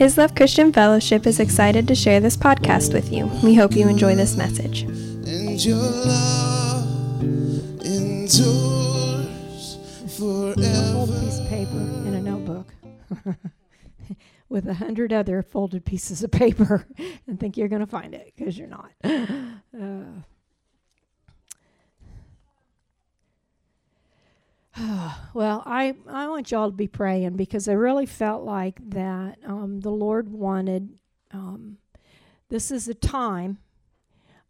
His Love Christian Fellowship is excited to share this podcast with you. We hope you enjoy this message. And your love endures forever. Hold a piece of paper in a notebook with a hundred other folded pieces of paper and think you're going to find it because you're not. Uh, well, I, I want y'all to be praying because I really felt like that um, the Lord wanted. Um, this is a time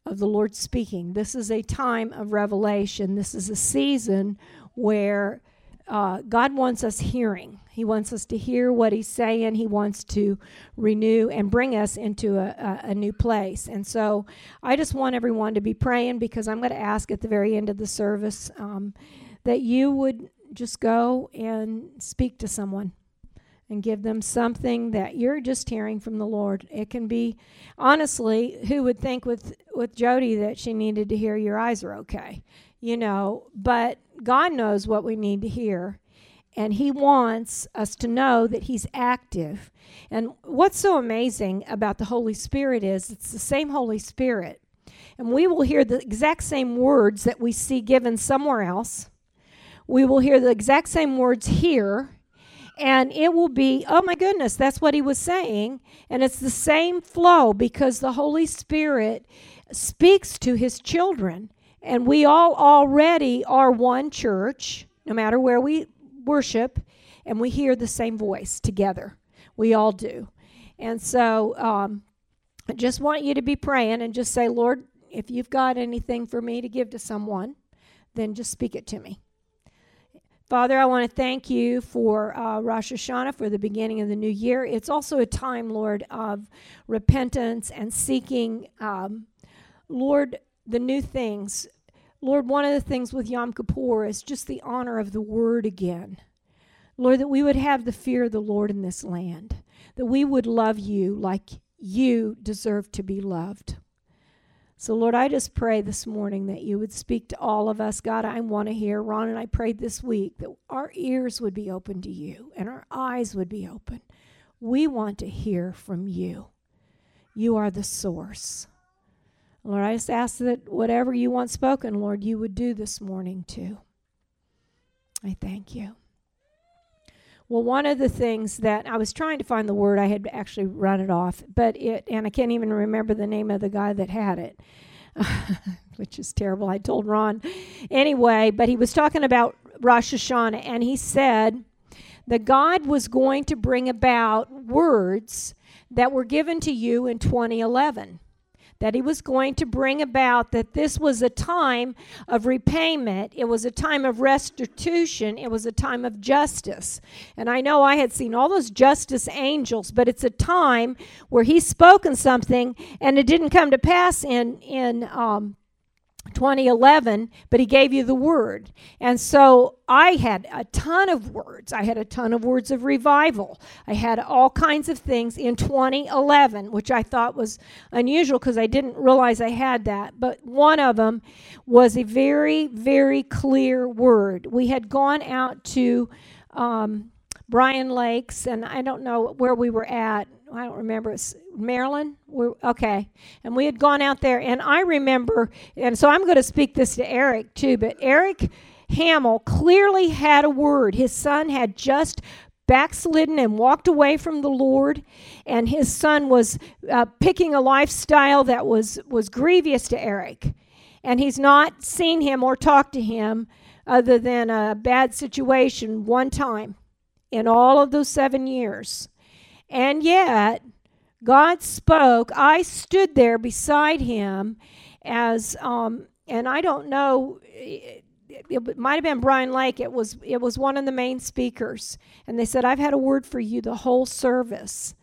of the Lord speaking. This is a time of revelation. This is a season where uh, God wants us hearing. He wants us to hear what He's saying. He wants to renew and bring us into a, a, a new place. And so I just want everyone to be praying because I'm going to ask at the very end of the service. Um, that you would just go and speak to someone and give them something that you're just hearing from the Lord. It can be honestly, who would think with with Jody that she needed to hear your eyes are okay, you know, but God knows what we need to hear. And he wants us to know that he's active. And what's so amazing about the Holy Spirit is it's the same Holy Spirit. And we will hear the exact same words that we see given somewhere else we will hear the exact same words here and it will be, oh my goodness, that's what he was saying. And it's the same flow because the Holy Spirit speaks to his children. And we all already are one church, no matter where we worship, and we hear the same voice together. We all do. And so um, I just want you to be praying and just say, Lord, if you've got anything for me to give to someone, then just speak it to me. Father, I want to thank you for uh, Rosh Hashanah, for the beginning of the new year. It's also a time, Lord, of repentance and seeking, um, Lord, the new things. Lord, one of the things with Yom Kippur is just the honor of the word again. Lord, that we would have the fear of the Lord in this land, that we would love you like you deserve to be loved. So, Lord, I just pray this morning that you would speak to all of us. God, I want to hear. Ron and I prayed this week that our ears would be open to you and our eyes would be open. We want to hear from you. You are the source. Lord, I just ask that whatever you want spoken, Lord, you would do this morning too. I thank you. Well, one of the things that I was trying to find the word, I had actually run it off, but it, and I can't even remember the name of the guy that had it, which is terrible. I told Ron anyway, but he was talking about Rosh Hashanah, and he said that God was going to bring about words that were given to you in 2011 that he was going to bring about that this was a time of repayment, it was a time of restitution, it was a time of justice. And I know I had seen all those justice angels, but it's a time where he's spoken something and it didn't come to pass in in um, 2011, but he gave you the word. And so I had a ton of words. I had a ton of words of revival. I had all kinds of things in 2011, which I thought was unusual because I didn't realize I had that. But one of them was a very, very clear word. We had gone out to um, Bryan Lakes, and I don't know where we were at. I don't remember. It's Maryland. We're, okay, and we had gone out there, and I remember, and so I'm going to speak this to Eric too. But Eric Hamill clearly had a word. His son had just backslidden and walked away from the Lord, and his son was uh, picking a lifestyle that was was grievous to Eric, and he's not seen him or talked to him other than a bad situation one time in all of those seven years. And yet, God spoke. I stood there beside him as, um, and I don't know, it, it might have been Brian Lake. It was, it was one of the main speakers. And they said, I've had a word for you the whole service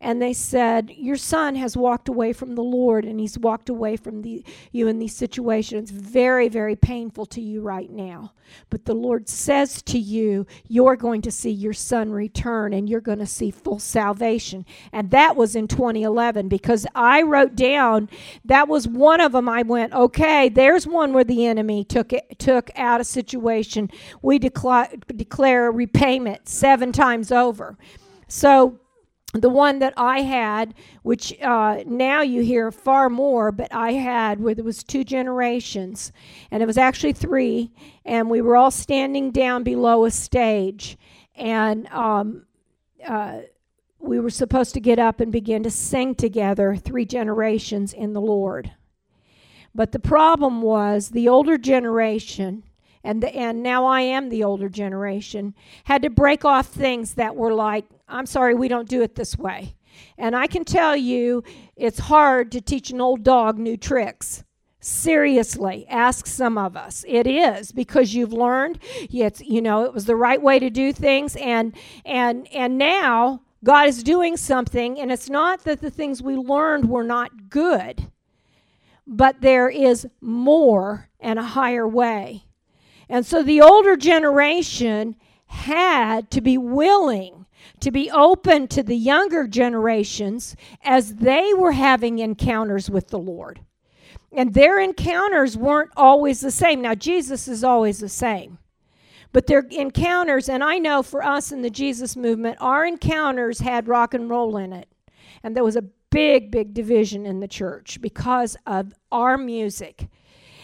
and they said, Your son has walked away from the Lord and he's walked away from the, you in these situations. Very, very painful to you right now. But the Lord says to you, You're going to see your son return and you're going to see full salvation. And that was in 2011 because I wrote down that was one of them. I went, Okay, there's one where the enemy took it, took out a situation. We declare, declare repayment seven times over. So, the one that I had, which uh, now you hear far more, but I had where there was two generations, and it was actually three, and we were all standing down below a stage, and um, uh, we were supposed to get up and begin to sing together, three generations in the Lord. But the problem was the older generation and the, and now I am the older generation, had to break off things that were like, I'm sorry, we don't do it this way. And I can tell you, it's hard to teach an old dog new tricks. Seriously, ask some of us. It is because you've learned. It's you know it was the right way to do things, and and and now God is doing something, and it's not that the things we learned were not good, but there is more and a higher way. And so the older generation had to be willing to be open to the younger generations as they were having encounters with the Lord. And their encounters weren't always the same. Now, Jesus is always the same. But their encounters, and I know for us in the Jesus movement, our encounters had rock and roll in it. And there was a big, big division in the church because of our music.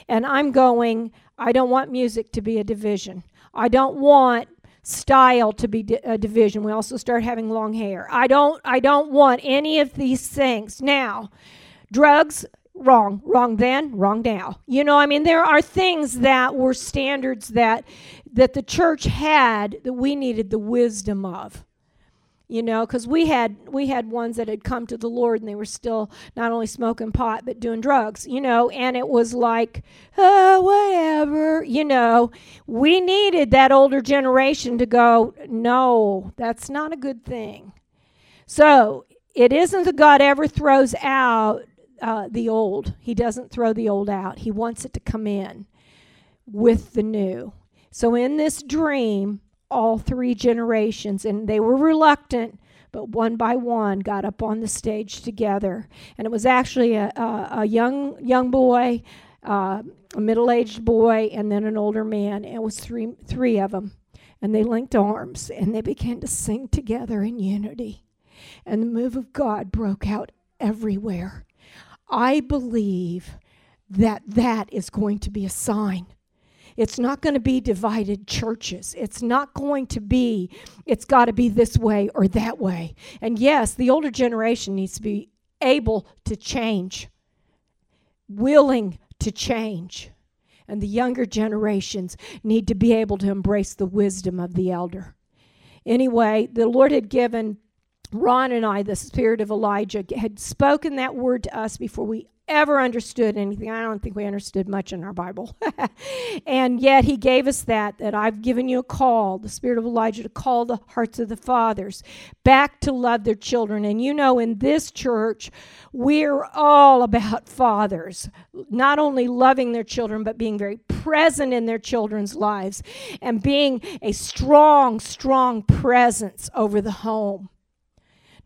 And I'm going, I don't want music to be a division. I don't want style to be a division. We also start having long hair. I don't I don't want any of these things. Now, drugs wrong, wrong then, wrong now. You know, I mean there are things that were standards that that the church had that we needed the wisdom of you know because we had we had ones that had come to the lord and they were still not only smoking pot but doing drugs you know and it was like oh whatever you know. We needed that older generation to go no that's not a good thing. So it isn't that god ever throws out uh, the old. He doesn't throw the old out. He wants it to come in with the new. So in this dream all three generations, and they were reluctant, but one by one got up on the stage together. And it was actually a, a, a young young boy, uh, a middle aged boy, and then an older man. It was three three of them, and they linked arms and they began to sing together in unity, and the move of God broke out everywhere. I believe that that is going to be a sign it's not going to be divided churches. It's not going to be, it's got to be this way or that way. And yes, the older generation needs to be able to change, willing to change. And the younger generations need to be able to embrace the wisdom of the elder. Anyway, the Lord had given Ron and I the spirit of Elijah, had spoken that word to us before we ever understood anything. I don't think we understood much in our Bible. and yet he gave us that, that I've given you a call, the spirit of Elijah, to call the hearts of the fathers back to love their children. And you know, in this church, we're all about fathers, not only loving their children, but being very present in their children's lives and being a strong, strong presence over the home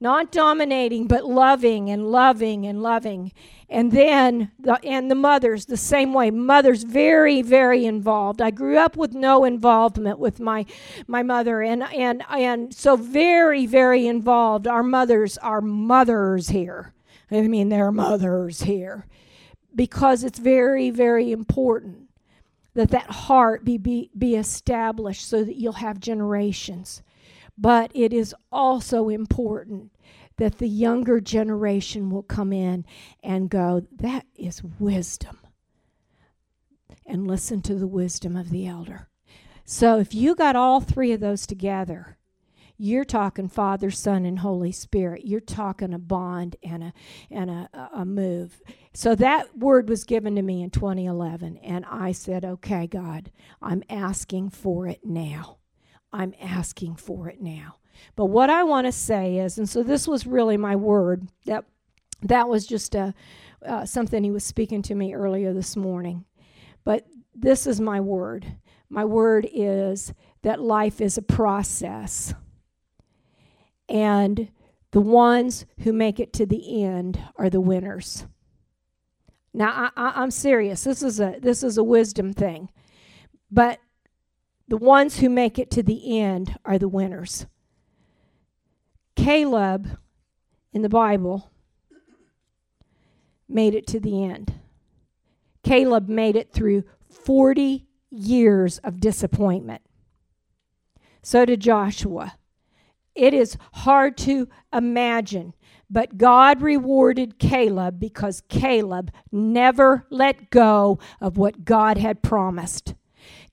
not dominating but loving and loving and loving. And then the and the mothers the same way. Mothers very very involved. I grew up with no involvement with my my mother. And and and so very very involved. Our mothers are mothers here. I mean they're mothers here. Because it's very very important that that heart be, be be established so that you'll have generations. But it is also important that the younger generation will come in and go, That is wisdom. And listen to the wisdom of the elder. So if you got all three of those together, you're talking Father, Son, and Holy Spirit. You're talking a bond and a and a, a move. So that word was given to me in 2011, and I said, "Okay, God, I'm asking for it now." I'm asking for it now. But what I want to say is, and so this was really my word. That that was just a uh, something he was speaking to me earlier this morning. But this is my word. My word is that life is a process, and the ones who make it to the end are the winners. Now I, am serious. This is a this is a wisdom thing, but the ones who make it to the end are the winners. Caleb in the Bible made it to the end. Caleb made it through 40 years of disappointment. So did Joshua. It is hard to imagine, but God rewarded Caleb because Caleb never let go of what God had promised.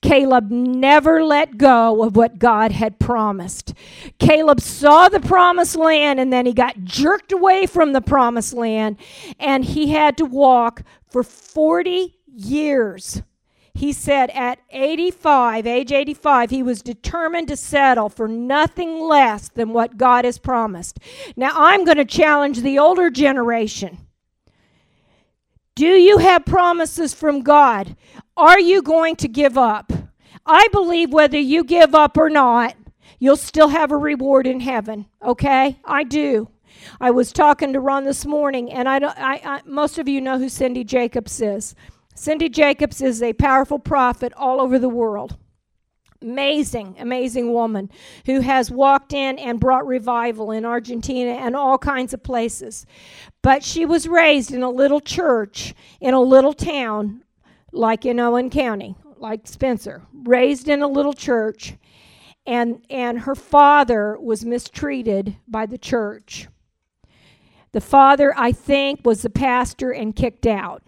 Caleb never let go of what God had promised. Caleb saw the promised land and then he got jerked away from the promised land and he had to walk for 40 years. He said at 85, age 85, he was determined to settle for nothing less than what God has promised. Now, I'm going to challenge the older generation. Do you have promises from God? Are you going to give up? I believe whether you give up or not, you'll still have a reward in heaven, okay? I do. I was talking to Ron this morning, and I, I, I most of you know who Cindy Jacobs is. Cindy Jacobs is a powerful prophet all over the world. Amazing, amazing woman who has walked in and brought revival in Argentina and all kinds of places. But she was raised in a little church in a little town like in Owen County, like Spencer. Raised in a little church and and her father was mistreated by the church. The father, I think, was the pastor and kicked out.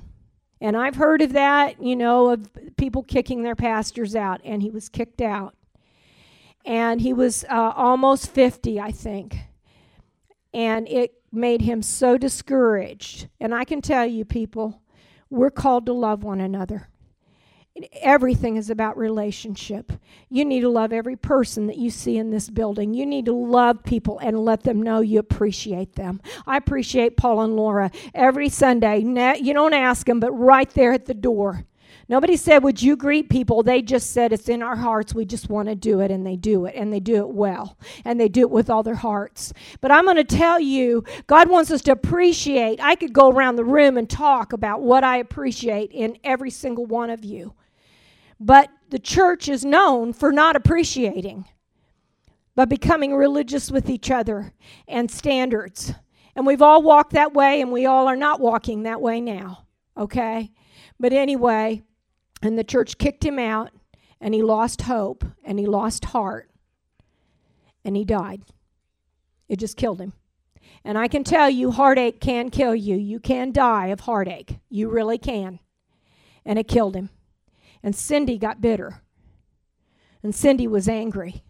And I've heard of that, you know, of people kicking their pastors out, and he was kicked out. And he was uh, almost 50, I think. And it made him so discouraged. And I can tell you, people, we're called to love one another. Everything is about relationship. You need to love every person that you see in this building. You need to love people and let them know you appreciate them. I appreciate Paul and Laura every Sunday. You don't ask them, but right there at the door. Nobody said, Would you greet people? They just said, It's in our hearts. We just want to do it. And they do it. And they do it well. And they do it with all their hearts. But I'm going to tell you, God wants us to appreciate. I could go around the room and talk about what I appreciate in every single one of you. But the church is known for not appreciating, but becoming religious with each other and standards. And we've all walked that way, and we all are not walking that way now, okay? But anyway, and the church kicked him out, and he lost hope, and he lost heart, and he died. It just killed him. And I can tell you, heartache can kill you. You can die of heartache. You really can. And it killed him. And Cindy got bitter. And Cindy was angry.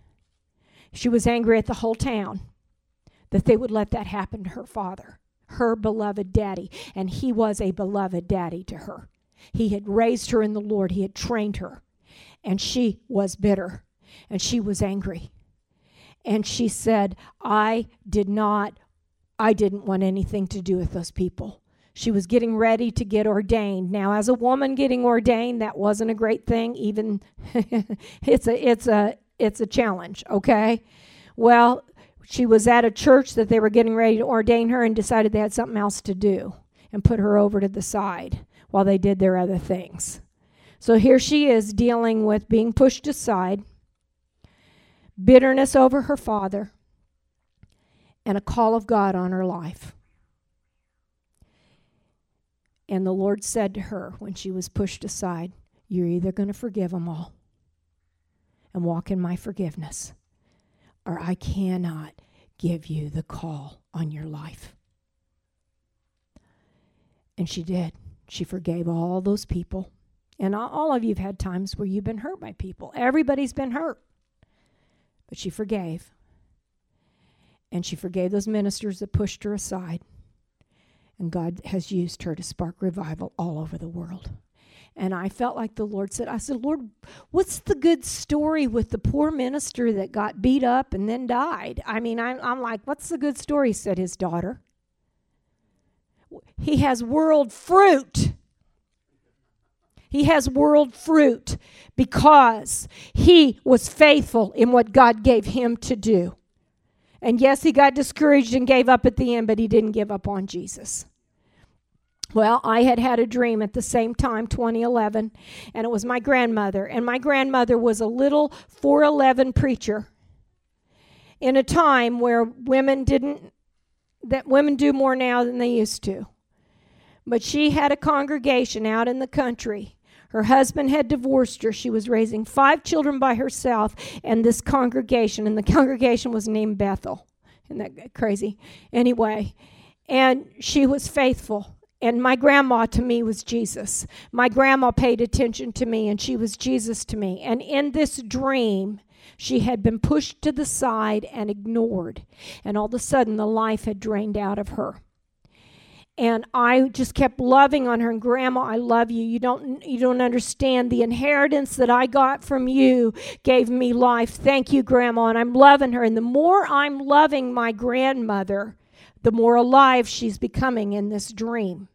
She was angry at the whole town that they would let that happen to her father, her beloved daddy. And he was a beloved daddy to her. He had raised her in the Lord, he had trained her. And she was bitter and she was angry. And she said, I did not, I didn't want anything to do with those people. She was getting ready to get ordained. Now, as a woman getting ordained, that wasn't a great thing. Even it's a it's a it's a challenge, okay? Well, she was at a church that they were getting ready to ordain her and decided they had something else to do and put her over to the side while they did their other things. So here she is dealing with being pushed aside, bitterness over her father, and a call of God on her life. And the Lord said to her when she was pushed aside, You're either going to forgive them all and walk in my forgiveness, or I cannot give you the call on your life. And she did. She forgave all those people. And all of you have had times where you've been hurt by people. Everybody's been hurt. But she forgave. And she forgave those ministers that pushed her aside. And God has used her to spark revival all over the world. And I felt like the Lord said, I said, Lord, what's the good story with the poor minister that got beat up and then died? I mean, I'm, I'm like, what's the good story? said his daughter. He has world fruit. He has world fruit because he was faithful in what God gave him to do. And yes, he got discouraged and gave up at the end, but he didn't give up on Jesus. Well, I had had a dream at the same time, 2011, and it was my grandmother. And my grandmother was a little 411 preacher in a time where women didn't that women do more now than they used to. But she had a congregation out in the country. Her husband had divorced her. She was raising five children by herself and this congregation, and the congregation was named Bethel. Isn't that crazy? Anyway, and she was faithful. And my grandma to me was Jesus. My grandma paid attention to me, and she was Jesus to me. And in this dream, she had been pushed to the side and ignored. And all of a sudden, the life had drained out of her. And I just kept loving on her. And grandma I love you. You don't you don't understand. The inheritance that I got from you gave me life. Thank you grandma. And I'm loving her. And the more I'm loving my grandmother the more alive she's becoming in this dream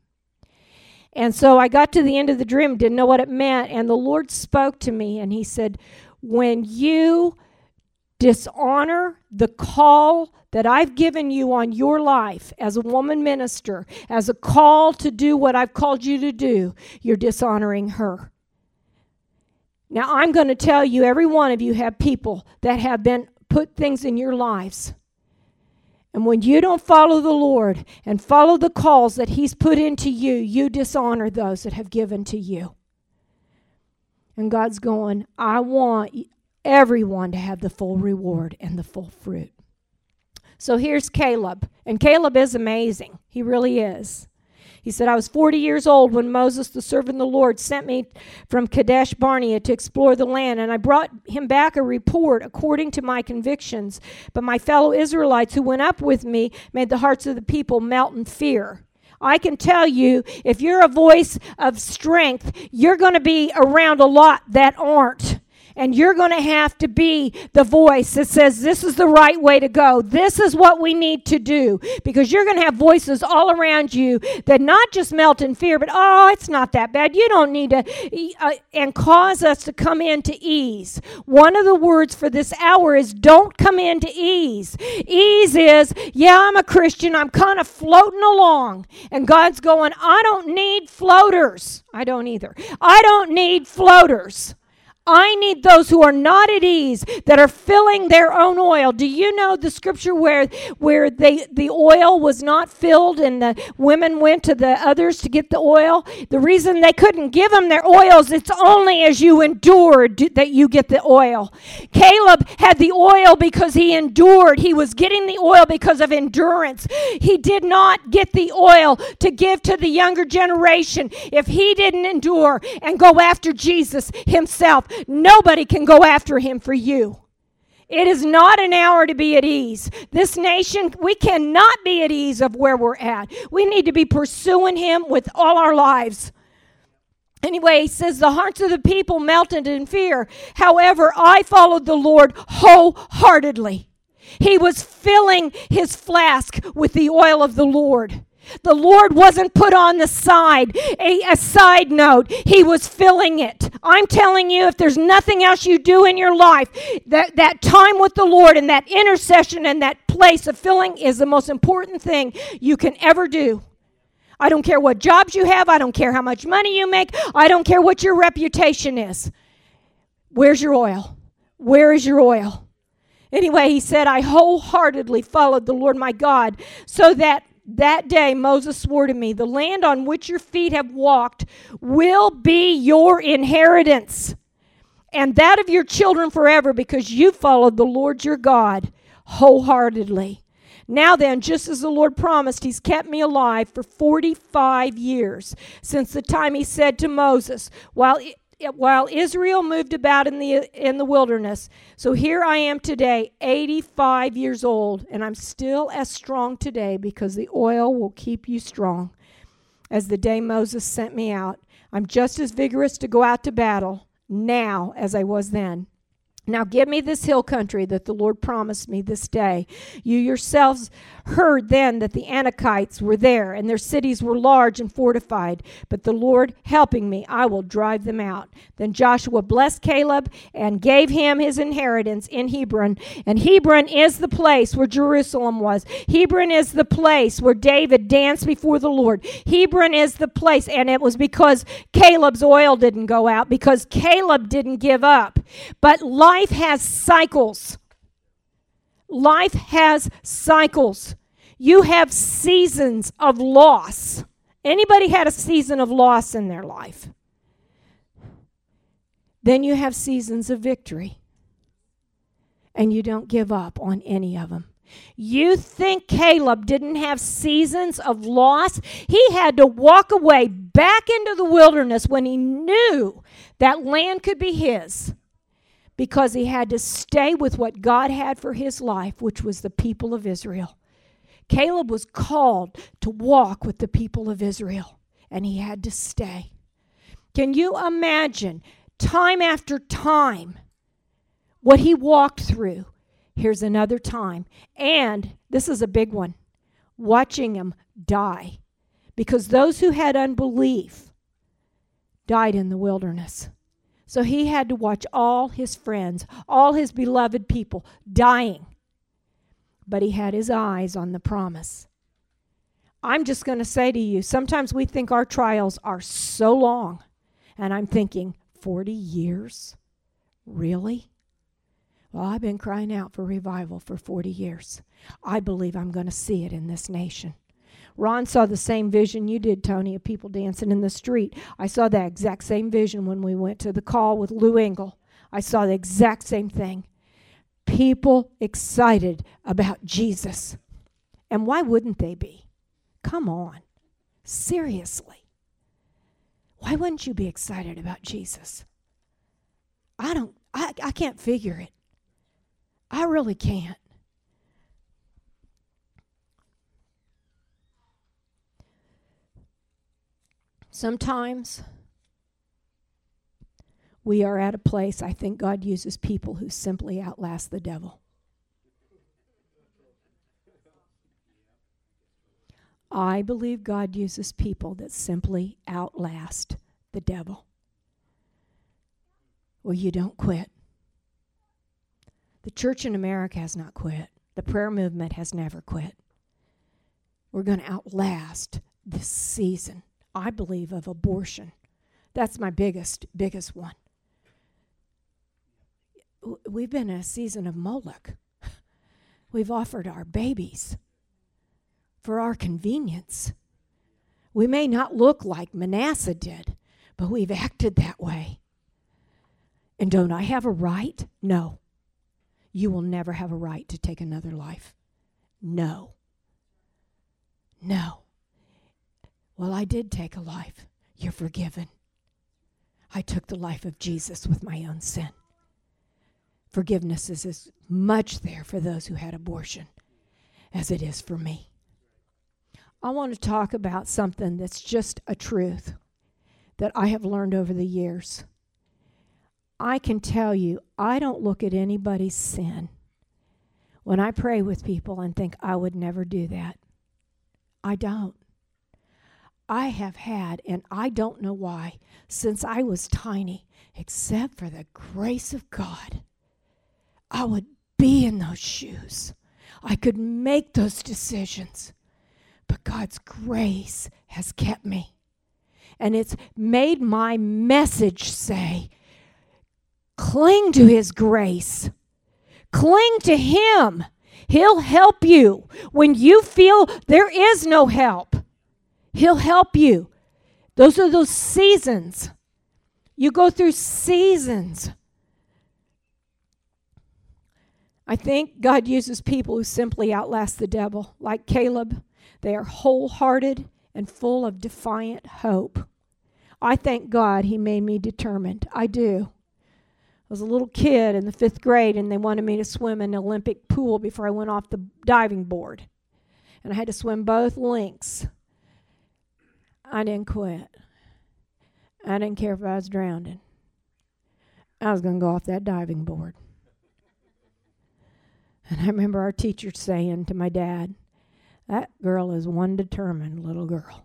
and so I got to the end of the dream didn't know what it meant and the Lord spoke to me and he said when you dishonor the call that I've given you on your life as a woman minister, as a call to do what I've called you to do, you're dishonoring her. Now, I'm going to tell you, every one of you have people that have been put things in your lives. And when you don't follow the Lord and follow the calls that He's put into you, you dishonor those that have given to you. And God's going, I want everyone to have the full reward and the full fruit. So here's Caleb. And Caleb is amazing. He really is. He said, I was 40 years old when Moses, the servant of the Lord, sent me from Kadesh Barnea to explore the land, and I brought him back a report according to my convictions. But my fellow Israelites who went up with me made the hearts of the people melt in fear. I can tell you, if you're a voice of strength, you're going to be around a lot that aren't. And you're going to have to be the voice that says, This is the right way to go. This is what we need to do. Because you're going to have voices all around you that not just melt in fear, but, Oh, it's not that bad. You don't need to, uh, and cause us to come into ease. One of the words for this hour is don't come into ease. Ease is, Yeah, I'm a Christian. I'm kind of floating along. And God's going, I don't need floaters. I don't either. I don't need floaters. I need those who are not at ease, that are filling their own oil. Do you know the scripture where where they the oil was not filled and the women went to the others to get the oil? The reason they couldn't give them their oils, it's only as you endured that you get the oil. Caleb had the oil because he endured. He was getting the oil because of endurance. He did not get the oil to give to the younger generation if he didn't endure and go after Jesus himself. Nobody can go after him for you. It is not an hour to be at ease. This nation, we cannot be at ease of where we're at. We need to be pursuing him with all our lives. Anyway, he says, The hearts of the people melted in fear. However, I followed the Lord wholeheartedly. He was filling his flask with the oil of the Lord. The Lord wasn't put on the side, a, a, side note. He was filling it. I'm telling you, if there's nothing else you do in your life, that, that time with the Lord and that intercession and that place of filling is the most important thing you can ever do. I don't care what jobs you have. I don't care how much money you make. I don't care what your reputation is. Where's your oil? Where is your oil? Anyway, he said, I wholeheartedly followed the Lord my God so that that day Moses swore to me, The land on which your feet have walked will be your inheritance, and that of your children forever, because you followed the Lord your God wholeheartedly. Now then, just as the Lord promised, He's kept me alive for 45 years since the time He said to Moses, While while Israel moved about in the in the wilderness. So here I am today, 85 years old, and I'm still as strong today because the oil will keep you strong. As the day Moses sent me out, I'm just as vigorous to go out to battle now as I was then. Now give me this hill country that the Lord promised me this day. You yourselves heard then that the Anakites were there, and their cities were large and fortified. But the Lord helping me, I will drive them out. Then Joshua blessed Caleb and gave him his inheritance in Hebron. And Hebron is the place where Jerusalem was. Hebron is the place where David danced before the Lord. Hebron is the place, and it was because Caleb's oil didn't go out, because Caleb didn't give up. But life Life has cycles. Life has cycles. You have seasons of loss. Anybody had a season of loss in their life? Then you have seasons of victory. And you don't give up on any of them. You think Caleb didn't have seasons of loss? He had to walk away back into the wilderness when he knew that land could be his because he had to stay with what God had for his life, which was the people of Israel. Caleb was called to walk with the people of Israel, and he had to stay. Can you imagine time after time what he walked through? Here's another time. And this is a big one watching him die. Because those who had unbelief died in the wilderness. So he had to watch all his friends, all his beloved people dying. But he had his eyes on the promise. I'm just going to say to you sometimes we think our trials are so long. And I'm thinking, 40 years? Really? Well, I've been crying out for revival for 40 years. I believe I'm going to see it in this nation. Ron saw the same vision you did, Tony, of people dancing in the street. I saw that exact same vision when we went to the call with Lou Engle. I saw the exact same thing. People excited about Jesus. And why wouldn't they be? Come on. Seriously. Why wouldn't you be excited about Jesus? I don't I, I can't figure it. I really can't. Sometimes we are at a place, I think God uses people who simply outlast the devil. I believe God uses people that simply outlast the devil. Well, you don't quit. The church in America has not quit. The prayer movement has never quit. We're going to outlast this season. I believe, of abortion. That's my biggest, biggest one. We've been in a season of Moloch. We've offered our babies for our convenience. We may not look like Manasseh did, but we've acted that way. And don't I have a right? No. You will never have a right to take another life. No. No. Well, I did take a life. You're forgiven. I took the life of Jesus with my own sin. Forgiveness is as much there for those who had abortion as it is for me. I want to talk about something that's just a truth that I have learned over the years. I can tell you, I don't look at anybody's sin when I pray with people and think I would never do that. I don't. I have had, and I don't know why, since I was tiny, except for the grace of God, I would be in those shoes. I could make those decisions. But God's grace has kept me. And it's made my message say, cling to His grace, cling to Him. He'll help you when you feel there is no help. He'll help you. Those are those seasons. You go through seasons. I think God uses people who simply outlast the devil, like Caleb. They are wholehearted and full of defiant hope. I thank God he made me determined. I do. I was a little kid in the fifth grade, and they wanted me to swim in the Olympic pool before I went off the diving board. And I had to swim both lengths. I didn't quit. I didn't care if I was drowning. I was going to go off that diving board. And I remember our teacher saying to my dad, That girl is one determined little girl.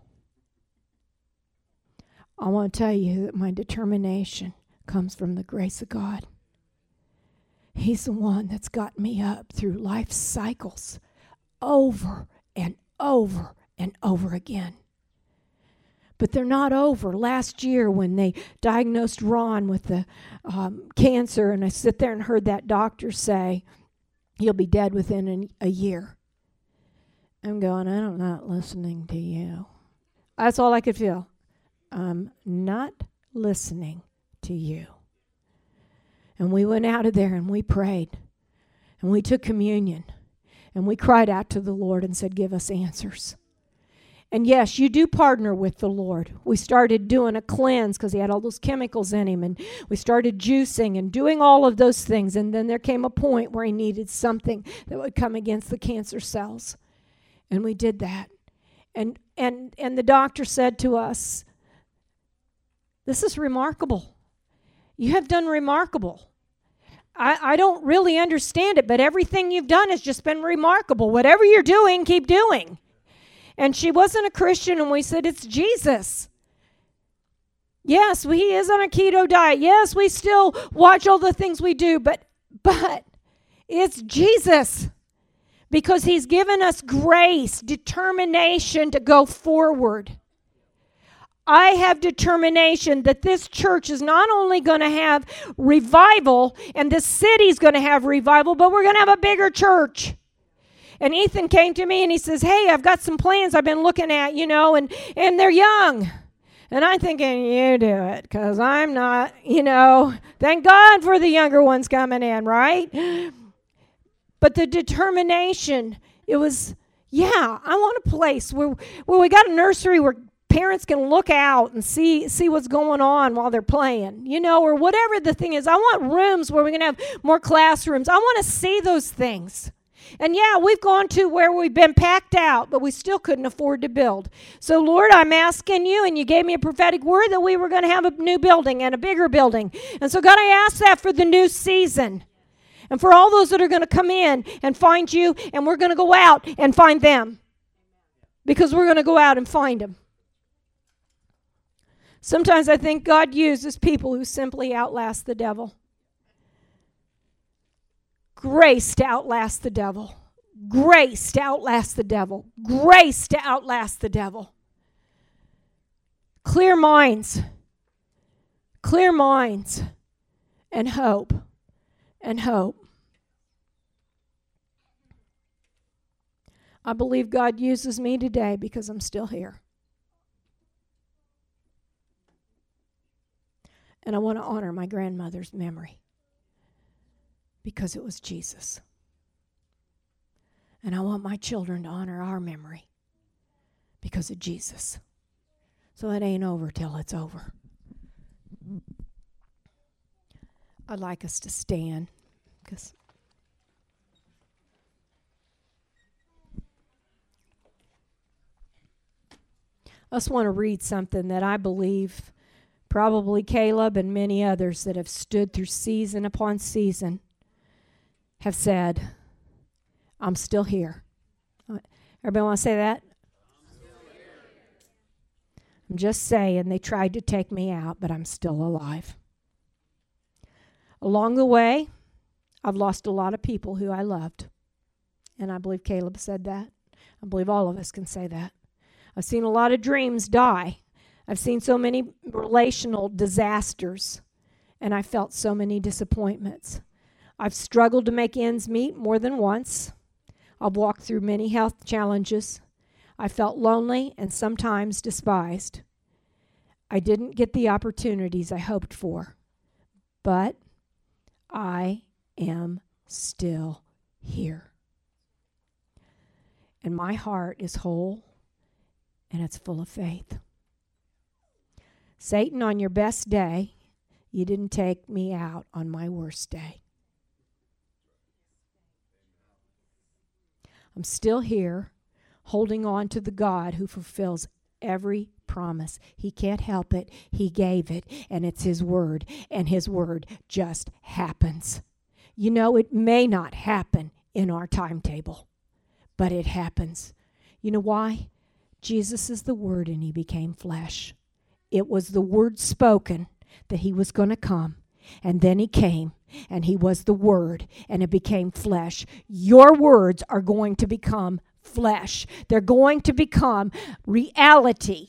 I want to tell you that my determination comes from the grace of God. He's the one that's got me up through life cycles over and over and over again but they're not over. Last year, when they diagnosed Ron with the um, cancer, and I sit there and heard that doctor say he'll be dead within an, a year. I'm going, I'm not listening to you. That's all I could feel. I'm not listening to you. And we went out of there and we prayed and we took communion and we cried out to the Lord and said, Give us answers. And yes, you do partner with the Lord. We started doing a cleanse because he had all those chemicals in him, and we started juicing and doing all of those things. And then there came a point where he needed something that would come against the cancer cells. And we did that. And and and the doctor said to us, This is remarkable. You have done remarkable. I, I don't really understand it, but everything you've done has just been remarkable. Whatever you're doing, keep doing. And she wasn't a Christian, and we said, It's Jesus. Yes, he is on a keto diet. Yes, we still watch all the things we do, but but it's Jesus. Because he's given us grace, determination to go forward. I have determination that this church is not only going to have revival and this city's going to have revival, but we're going to have a bigger church. And Ethan came to me and he says, Hey, I've got some plans I've been looking at, you know, and, and they're young. And I'm thinking, you do it, because I'm not, you know, thank God for the younger ones coming in, right? But the determination, it was, yeah, I want a place where, where we got a nursery where parents can look out and see see what's going on while they're playing you know or whatever the thing is i want rooms where we can have more classrooms i want to see those things and yeah, we've gone to where we've been packed out, but we still couldn't afford to build. So, Lord, I'm asking you, and you gave me a prophetic word that we were going to have a new building and a bigger building. And so, God, I ask that for the new season. And for all those that are going to come in and find you, and we're going to go out and find them. Because we're going to go out and find them. Sometimes I think God uses people who simply outlast the devil grace to outlast the devil. Grace to outlast the devil. Grace to outlast the devil. Clear minds. Clear minds. And hope. And hope. I believe God uses me today because I'm still here. And I want to honor my grandmother's memory because it was Jesus. And I want my children to honor our memory because of Jesus. So it ain't over till it's over. I'd like us to stand because. I just want to read something that I believe probably Caleb and many others that have stood through season upon season have said, I'm still here. Everybody want to say that? I'm just saying they tried to take me out, but I'm still alive. Along the way, I've lost a lot of people who I loved. And I believe Caleb said that. I believe all of us can say that. I've seen a lot of dreams die. I've seen so many relational disasters. And I felt so many disappointments. I've struggled to make ends meet more than once. I've walked through many health challenges. I felt lonely and sometimes despised. I didn't get the opportunities I hoped for, but I am still here. And my heart is whole and it's full of faith. Satan, on your best day, you didn't take me out on my worst day. I'm still here, holding on to the God who fulfills every promise. He can't help it. He gave it, and it's His word, and His word just happens. You know, it may not happen in our timetable, but it happens. You know why? Jesus is the Word, and He became flesh. It was the Word spoken that He was going to come, and then He came, and he was the Word, and it became flesh. Your words are going to become flesh, they're going to become reality.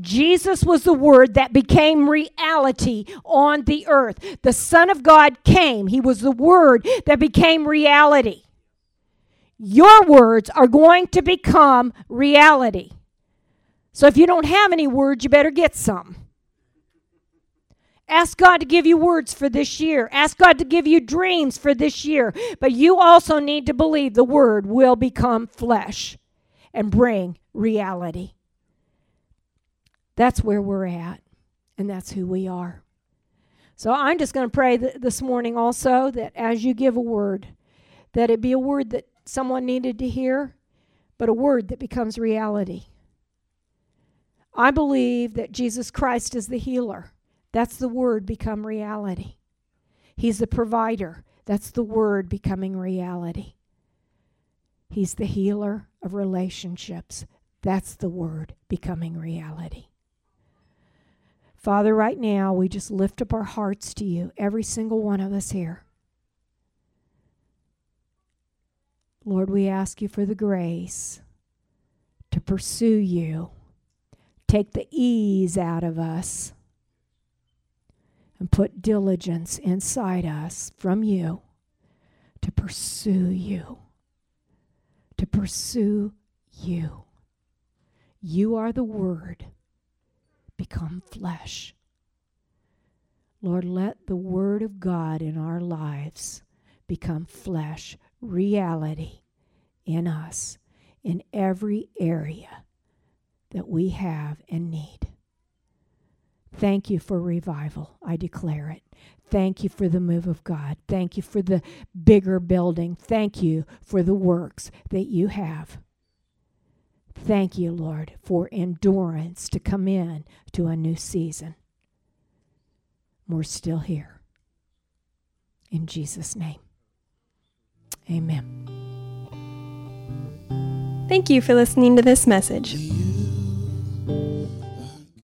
Jesus was the Word that became reality on the earth. The Son of God came, He was the Word that became reality. your words are going to become reality. So if you don't have any words, you better get some. Ask God to give you words for this year. Ask God to give you dreams for this year. But you also need to believe the word will become flesh and bring reality. That's where we're at, and that's who we are. So I'm just going to pray th- this morning also that as you give a word, that it be a word that someone needed to hear, but a word that becomes reality. I believe that Jesus Christ is the healer. That's the word become reality. He's the provider. That's the word becoming reality. He's the healer of relationships. That's the word becoming reality. Father, right now, we just lift up our hearts to you, every single one of us here. Lord, we ask you for the grace to pursue you. Take the ease out of us and put diligence inside us from you to pursue you. To pursue you. You are the Word become flesh. Lord, let the Word of God in our lives become flesh, reality in us, in every area that we have and need. Thank you for revival. I declare it. Thank you for the move of God. Thank you for the bigger building. Thank you for the works that you have. Thank you, Lord, for endurance to come in to a new season. We're still here. In Jesus' name. Amen. Thank you for listening to this message.